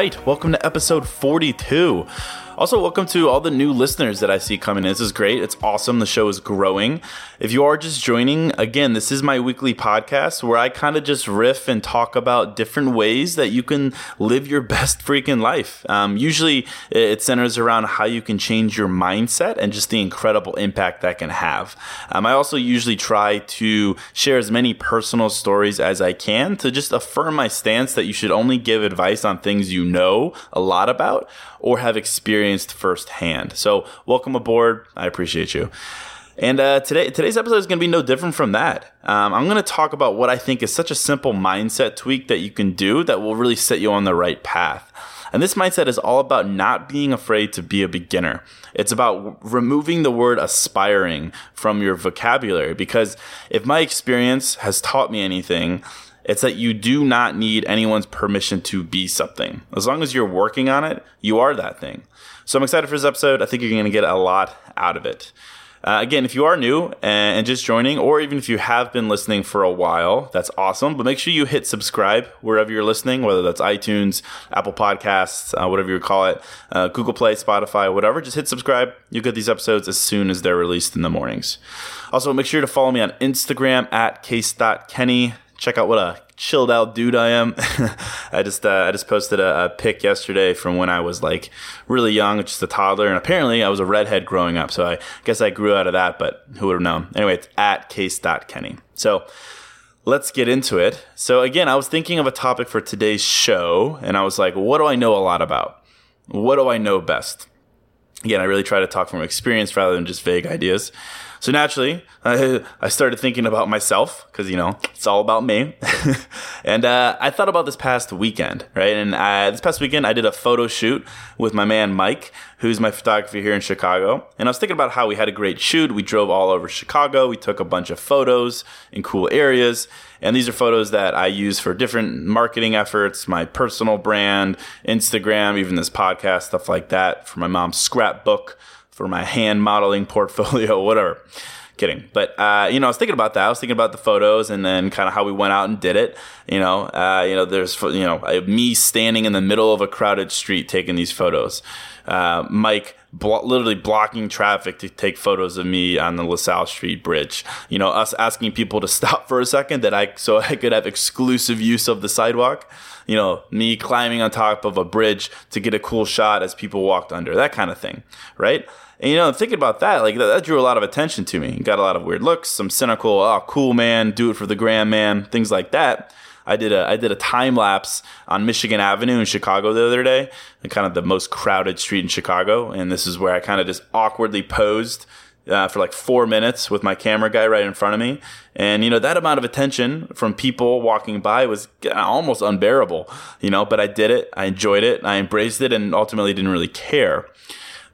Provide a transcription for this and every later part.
Right, welcome to episode 42. Also, welcome to all the new listeners that I see coming in. This is great. It's awesome. The show is growing. If you are just joining, again, this is my weekly podcast where I kind of just riff and talk about different ways that you can live your best freaking life. Um, usually, it centers around how you can change your mindset and just the incredible impact that can have. Um, I also usually try to share as many personal stories as I can to just affirm my stance that you should only give advice on things you know a lot about or have experienced firsthand. So, welcome aboard. I appreciate you. And uh, today, today's episode is going to be no different from that. Um, I'm going to talk about what I think is such a simple mindset tweak that you can do that will really set you on the right path. And this mindset is all about not being afraid to be a beginner. It's about removing the word aspiring from your vocabulary because if my experience has taught me anything, it's that you do not need anyone's permission to be something. As long as you're working on it, you are that thing. So I'm excited for this episode. I think you're going to get a lot out of it. Uh, again, if you are new and just joining, or even if you have been listening for a while, that's awesome. But make sure you hit subscribe wherever you're listening, whether that's iTunes, Apple Podcasts, uh, whatever you call it, uh, Google Play, Spotify, whatever. Just hit subscribe. You'll get these episodes as soon as they're released in the mornings. Also, make sure to follow me on Instagram at case.kenny check out what a chilled out dude I am. I just uh, I just posted a, a, pic yesterday from when I was like really young, just a toddler, and apparently I was a redhead growing up. So I guess I grew out of that, but who would have known? Anyway, it's at case.kenny. So let's get into it. So again, I was thinking of a topic for today's show, and I was like, what do I know a lot about? What do I know best? Again, I really try to talk from experience rather than just vague ideas. So naturally, I, I started thinking about myself because, you know, it's all about me. and uh, I thought about this past weekend, right? And uh, this past weekend, I did a photo shoot with my man Mike, who's my photographer here in Chicago. And I was thinking about how we had a great shoot. We drove all over Chicago. We took a bunch of photos in cool areas. And these are photos that I use for different marketing efforts, my personal brand, Instagram, even this podcast, stuff like that, for my mom's scrapbook for my hand modeling portfolio, whatever. Kidding. But, uh, you know, I was thinking about that. I was thinking about the photos and then kind of how we went out and did it. You know, uh, you know, there's, you know, me standing in the middle of a crowded street taking these photos. Uh, Mike blo- literally blocking traffic to take photos of me on the LaSalle Street Bridge. You know, us asking people to stop for a second that I so I could have exclusive use of the sidewalk. You know, me climbing on top of a bridge to get a cool shot as people walked under, that kind of thing, right? And you know, thinking about that, like that, that, drew a lot of attention to me. Got a lot of weird looks, some cynical, oh, cool man, do it for the grand man, things like that. I did a I did a time lapse on Michigan Avenue in Chicago the other day, kind of the most crowded street in Chicago, and this is where I kind of just awkwardly posed uh, for like four minutes with my camera guy right in front of me. And, you know, that amount of attention from people walking by was almost unbearable, you know, but I did it. I enjoyed it. I embraced it and ultimately didn't really care.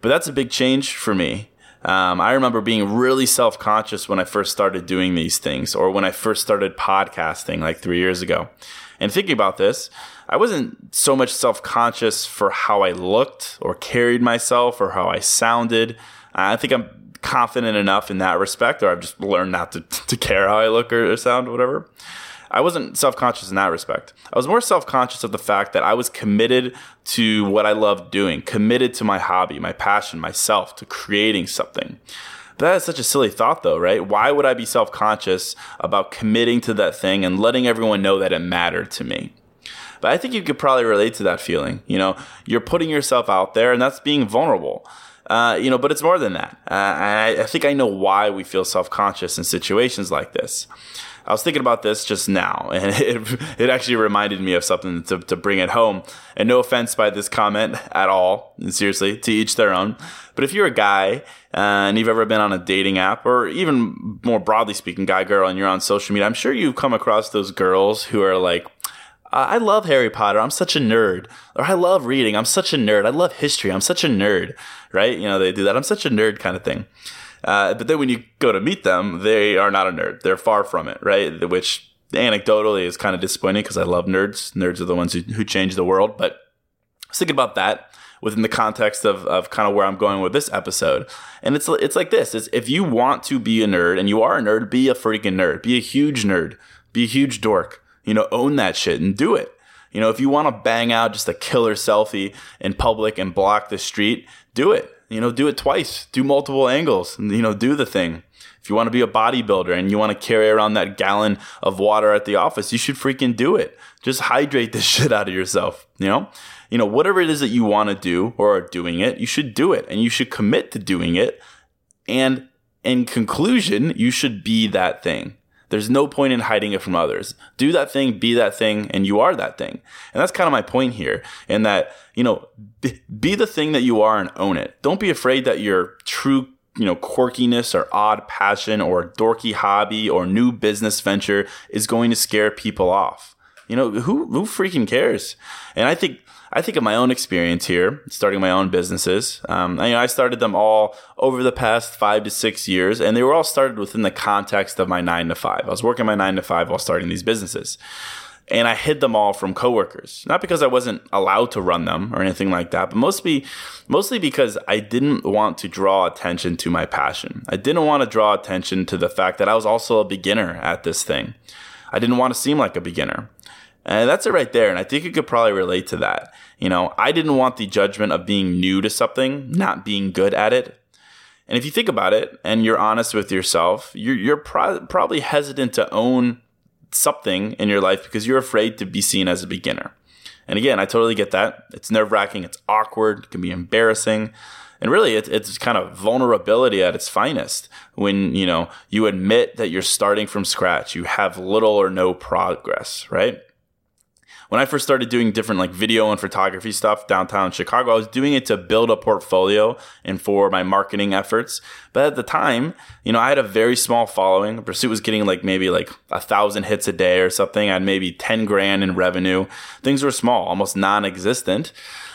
But that's a big change for me. Um, I remember being really self conscious when I first started doing these things or when I first started podcasting like three years ago. And thinking about this, I wasn't so much self conscious for how I looked or carried myself or how I sounded. I think I'm confident enough in that respect, or I've just learned not to, to care how I look or, or sound, or whatever. I wasn't self conscious in that respect. I was more self conscious of the fact that I was committed to what I loved doing, committed to my hobby, my passion, myself, to creating something. But that is such a silly thought, though, right? Why would I be self conscious about committing to that thing and letting everyone know that it mattered to me? But I think you could probably relate to that feeling. You know, you're putting yourself out there, and that's being vulnerable. Uh, you know, but it's more than that. Uh, I, I think I know why we feel self conscious in situations like this. I was thinking about this just now, and it, it actually reminded me of something to, to bring it home. And no offense by this comment at all, seriously, to each their own. But if you're a guy uh, and you've ever been on a dating app, or even more broadly speaking, guy girl, and you're on social media, I'm sure you've come across those girls who are like, I love Harry Potter. I'm such a nerd. Or I love reading. I'm such a nerd. I love history. I'm such a nerd. Right? You know, they do that. I'm such a nerd kind of thing. Uh, but then when you go to meet them, they are not a nerd. They're far from it, right? Which anecdotally is kind of disappointing because I love nerds. Nerds are the ones who, who change the world. But I was thinking about that within the context of, of kind of where I'm going with this episode. And it's it's like this: is if you want to be a nerd and you are a nerd, be a freaking nerd. Be a huge nerd. Be a huge dork. You know, own that shit and do it. You know, if you want to bang out just a killer selfie in public and block the street, do it. You know, do it twice, do multiple angles, you know, do the thing. If you want to be a bodybuilder and you want to carry around that gallon of water at the office, you should freaking do it. Just hydrate the shit out of yourself, you know? You know, whatever it is that you want to do or are doing it, you should do it and you should commit to doing it. And in conclusion, you should be that thing. There's no point in hiding it from others. Do that thing, be that thing, and you are that thing. And that's kind of my point here in that, you know, be the thing that you are and own it. Don't be afraid that your true you know, quirkiness or odd passion or dorky hobby or new business venture is going to scare people off. You know, who who freaking cares? And I think I think of my own experience here, starting my own businesses. Um, I, you know, I started them all over the past five to six years, and they were all started within the context of my nine to five. I was working my nine to five while starting these businesses. And I hid them all from coworkers, not because I wasn't allowed to run them or anything like that, but mostly, mostly because I didn't want to draw attention to my passion. I didn't want to draw attention to the fact that I was also a beginner at this thing. I didn't want to seem like a beginner. And that's it right there. And I think you could probably relate to that. You know, I didn't want the judgment of being new to something, not being good at it. And if you think about it and you're honest with yourself, you're, you're pro- probably hesitant to own something in your life because you're afraid to be seen as a beginner. And again, I totally get that. It's nerve wracking, it's awkward, it can be embarrassing. And really, it, it's kind of vulnerability at its finest when, you know, you admit that you're starting from scratch. You have little or no progress, right? When I first started doing different like video and photography stuff downtown Chicago, I was doing it to build a portfolio and for my marketing efforts. But at the time, you know, I had a very small following. Pursuit was getting like maybe like a thousand hits a day or something. I had maybe 10 grand in revenue. Things were small, almost non existent.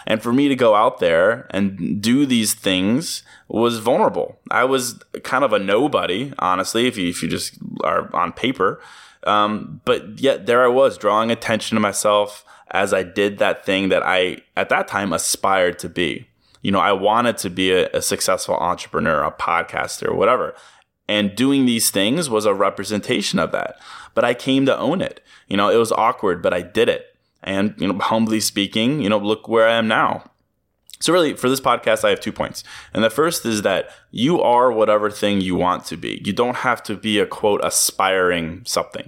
And for me to go out there and do these things was vulnerable. I was kind of a nobody, honestly, if you, if you just are on paper. Um, but yet there I was drawing attention to myself as I did that thing that I, at that time, aspired to be. You know, I wanted to be a, a successful entrepreneur, a podcaster, whatever. And doing these things was a representation of that. But I came to own it. You know, it was awkward, but I did it. And, you know, humbly speaking, you know, look where I am now. So, really, for this podcast, I have two points. And the first is that you are whatever thing you want to be. You don't have to be a quote, aspiring something.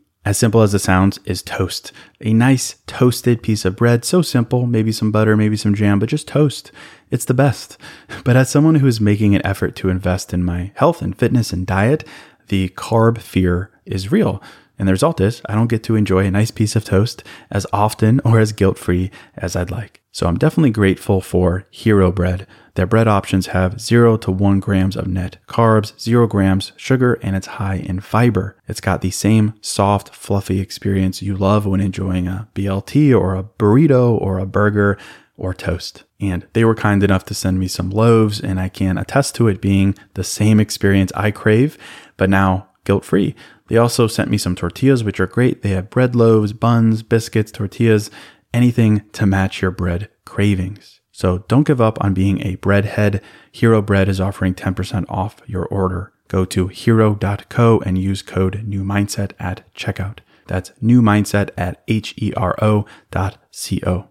as simple as it sounds, is toast. A nice toasted piece of bread, so simple, maybe some butter, maybe some jam, but just toast. It's the best. But as someone who is making an effort to invest in my health and fitness and diet, the carb fear is real. And the result is I don't get to enjoy a nice piece of toast as often or as guilt free as I'd like. So I'm definitely grateful for Hero Bread their bread options have 0 to 1 grams of net carbs, 0 grams sugar, and it's high in fiber. It's got the same soft, fluffy experience you love when enjoying a BLT or a burrito or a burger or toast. And they were kind enough to send me some loaves, and I can attest to it being the same experience I crave, but now guilt free. They also sent me some tortillas, which are great. They have bread loaves, buns, biscuits, tortillas, anything to match your bread cravings. So don't give up on being a breadhead. Hero Bread is offering 10% off your order. Go to hero.co and use code new mindset at checkout. That's new mindset at H E R O dot C O.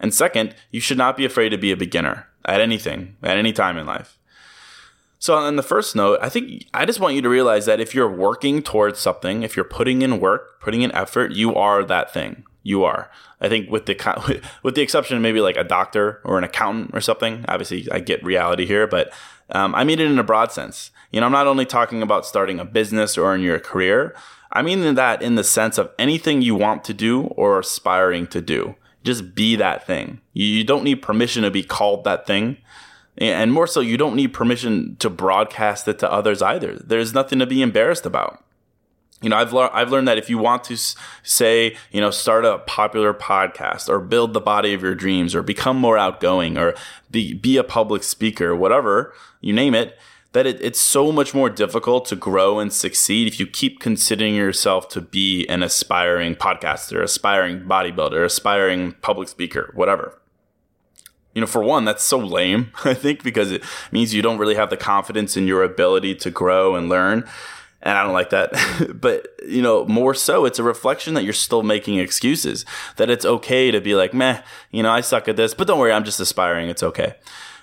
And second, you should not be afraid to be a beginner at anything, at any time in life. So, on the first note, I think I just want you to realize that if you're working towards something, if you're putting in work, putting in effort, you are that thing you are. I think with the with the exception of maybe like a doctor or an accountant or something. Obviously, I get reality here, but um, I mean it in a broad sense. You know, I'm not only talking about starting a business or in your career. I mean that in the sense of anything you want to do or aspiring to do. Just be that thing. You don't need permission to be called that thing. And more so, you don't need permission to broadcast it to others either. There's nothing to be embarrassed about you know, I've, le- I've learned that if you want to s- say, you know, start a popular podcast or build the body of your dreams or become more outgoing or be, be a public speaker, whatever, you name it, that it, it's so much more difficult to grow and succeed if you keep considering yourself to be an aspiring podcaster, aspiring bodybuilder, aspiring public speaker, whatever. You know, for one, that's so lame, I think, because it means you don't really have the confidence in your ability to grow and learn and I don't like that. but, you know, more so, it's a reflection that you're still making excuses, that it's okay to be like, meh, you know, I suck at this, but don't worry, I'm just aspiring. It's okay.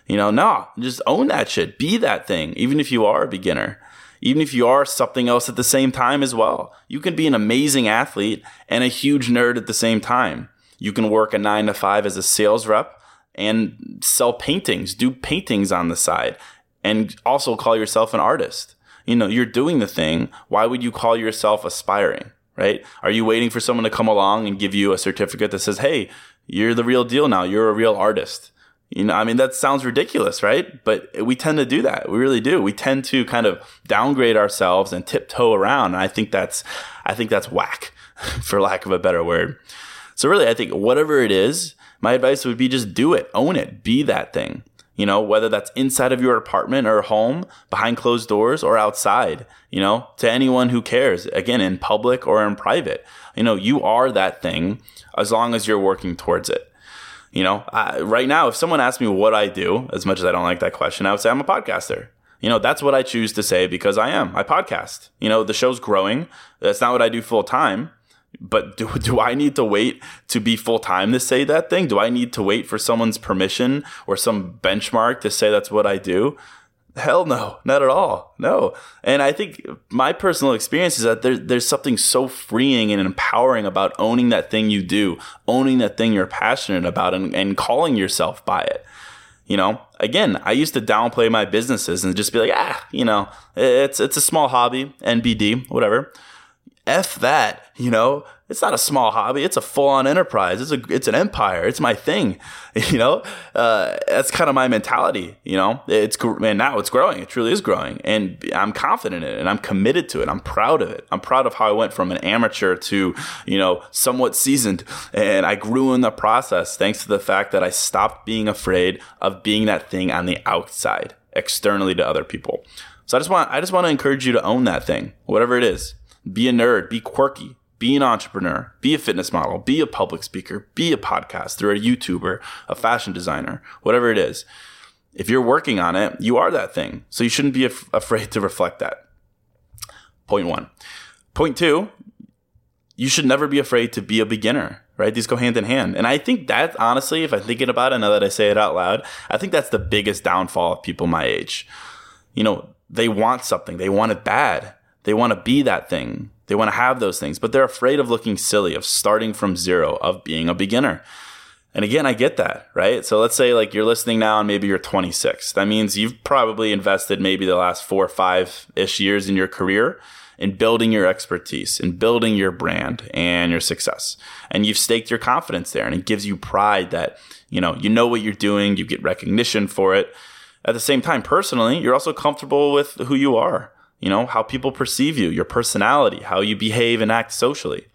You know, no, just own that shit. Be that thing, even if you are a beginner. Even if you are something else at the same time as well. You can be an amazing athlete and a huge nerd at the same time. You can work a nine to five as a sales rep and sell paintings, do paintings on the side, and also call yourself an artist you know, you're doing the thing. Why would you call yourself aspiring? Right? Are you waiting for someone to come along and give you a certificate that says, "Hey, you're the real deal now. You're a real artist." You know, I mean, that sounds ridiculous, right? But we tend to do that. We really do. We tend to kind of downgrade ourselves and tiptoe around. And I think that's, I think that's whack, for lack of a better word. So really, I think whatever it is, my advice would be just do it, own it, be that thing you know, whether that's inside of your apartment or home, behind closed doors, or outside, you know, to anyone who cares, again, in public or in private. You know, you are that thing as long as you're working towards it. You know, I, right now, if someone asks me what I do, as much as I don't like that question, I would say I'm a podcaster. You know, that's what I choose to say because I am. I podcast. You know, the show's growing. That's not what I do full time. But do, do I need to wait to be full time to say that thing? Do I need to wait for someone's permission or some benchmark to say that's what I do? Hell no, not at all. No. And I think my personal experience is that there, there's something so freeing and empowering about owning that thing you do, owning that thing you're passionate about, and, and calling yourself by it. You know, again, I used to downplay my businesses and just be like, ah, you know, it's it's a small hobby, NBD, whatever F that, you know, it's not a small hobby. It's a full on enterprise. It's a, it's an empire. It's my thing, you know, uh, that's kind of my mentality, you know, it's, and now it's growing. It truly is growing and I'm confident in it and I'm committed to it. I'm proud of it. I'm proud of how I went from an amateur to, you know, somewhat seasoned and I grew in the process thanks to the fact that I stopped being afraid of being that thing on the outside externally to other people. So I just want, I just want to encourage you to own that thing, whatever it is be a nerd, be quirky, be an entrepreneur, be a fitness model, be a public speaker, be a podcaster, a YouTuber, a fashion designer, whatever it is. If you're working on it, you are that thing. So you shouldn't be af- afraid to reflect that. Point one. Point two, you should never be afraid to be a beginner, right? These go hand in hand. And I think that, honestly, if I'm thinking about it now that I say it out loud, I think that's the biggest downfall of people my age. You know, they want something, they want it bad they want to be that thing. They want to have those things, but they're afraid of looking silly, of starting from zero, of being a beginner. And again, I get that, right? So let's say like you're listening now and maybe you're 26. That means you've probably invested maybe the last four or five ish years in your career in building your expertise, in building your brand and your success. And you've staked your confidence there and it gives you pride that, you know, you know what you're doing, you get recognition for it. At the same time, personally, you're also comfortable with who you are you know, how people perceive you, your personality, how you behave and act socially.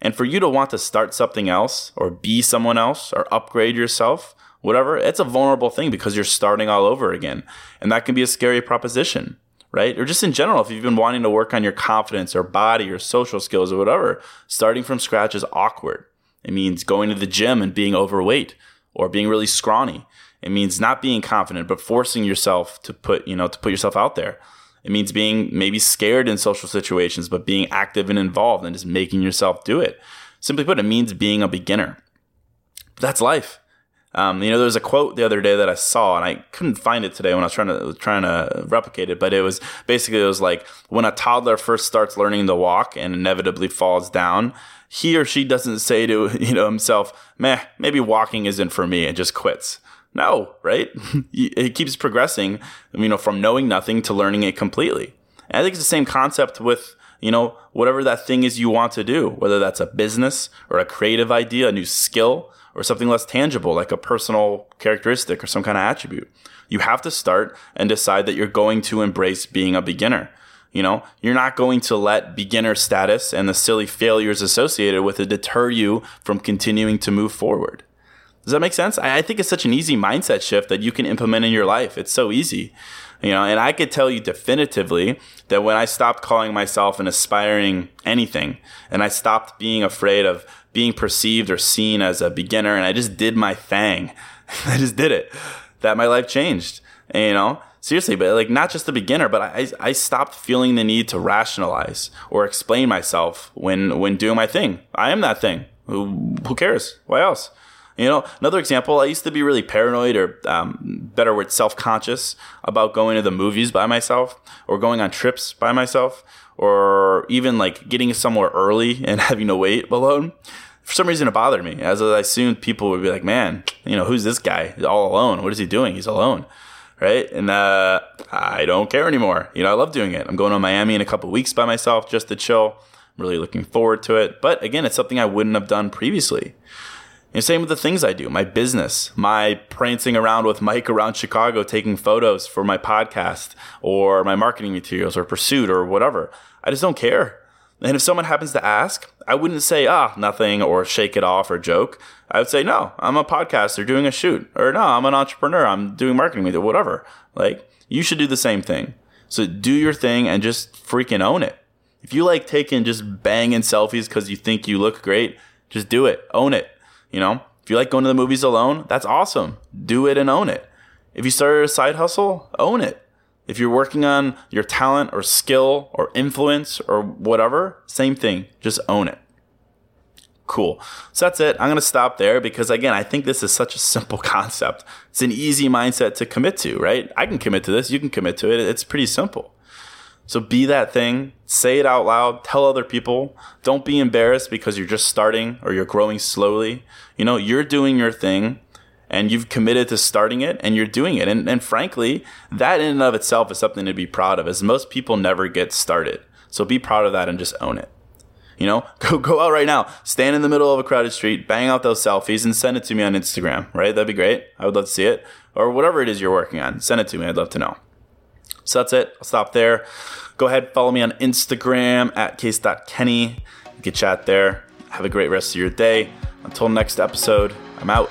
And for you to want to start something else or be someone else or upgrade yourself, whatever, it's a vulnerable thing because you're starting all over again. And that can be a scary proposition, right? Or just in general, if you've been wanting to work on your confidence or body or social skills or whatever, starting from scratch is awkward. It means going to the gym and being overweight or being really scrawny. It means not being confident, but forcing yourself to put, you know, to put yourself out there. It means being maybe scared in social situations, but being active and involved and just making yourself do it. Simply put, it means being a beginner. But that's life. Um, you know, there was a quote the other day that I saw, and I couldn't find it today when I was trying to trying to replicate it. But it was basically it was like when a toddler first starts learning to walk and inevitably falls down, he or she doesn't say to you know himself, "Meh, maybe walking isn't for me," and just quits. No, right? it keeps progressing, you know, from knowing nothing to learning it completely. And I think it's the same concept with, you know, whatever that thing is you want to do, whether that's a business or a creative idea, a new skill, or something less tangible like a personal characteristic or some kind of attribute. You have to start and decide that you're going to embrace being a beginner. You know, you're not going to let beginner status and the silly failures associated with it deter you from continuing to move forward. Does that make sense? I, think it's such an easy mindset shift that you can implement in your life. It's so easy. You know, and I could tell you definitively that when I stopped calling myself an aspiring anything and I stopped being afraid of being perceived or seen as a beginner and I just did my thing, I just did it, that my life changed. And, you know, seriously, but like not just the beginner, but I, I stopped feeling the need to rationalize or explain myself when, when doing my thing. I am that thing. Who, who cares? Why else? You know, another example, I used to be really paranoid or um, better word, self conscious about going to the movies by myself or going on trips by myself or even like getting somewhere early and having to wait alone. For some reason, it bothered me as I assumed people would be like, man, you know, who's this guy all alone? What is he doing? He's alone. Right. And uh, I don't care anymore. You know, I love doing it. I'm going to Miami in a couple weeks by myself just to chill. I'm really looking forward to it. But again, it's something I wouldn't have done previously. And same with the things I do, my business, my prancing around with Mike around Chicago, taking photos for my podcast or my marketing materials or pursuit or whatever. I just don't care. And if someone happens to ask, I wouldn't say, ah, nothing or shake it off or joke. I would say, no, I'm a podcaster doing a shoot or no, I'm an entrepreneur. I'm doing marketing with it, whatever. Like you should do the same thing. So do your thing and just freaking own it. If you like taking just banging selfies because you think you look great, just do it. Own it. You know, if you like going to the movies alone, that's awesome. Do it and own it. If you started a side hustle, own it. If you're working on your talent or skill or influence or whatever, same thing. Just own it. Cool. So that's it. I'm going to stop there because, again, I think this is such a simple concept. It's an easy mindset to commit to, right? I can commit to this. You can commit to it. It's pretty simple. So be that thing, say it out loud, tell other people. Don't be embarrassed because you're just starting or you're growing slowly. You know, you're doing your thing and you've committed to starting it and you're doing it. And, and frankly, that in and of itself is something to be proud of, as most people never get started. So be proud of that and just own it. You know, go go out right now, stand in the middle of a crowded street, bang out those selfies, and send it to me on Instagram. Right? That'd be great. I would love to see it, or whatever it is you're working on. Send it to me. I'd love to know. So that's it. I'll stop there. Go ahead, follow me on Instagram at case.kenny. You can chat there. Have a great rest of your day. Until next episode, I'm out.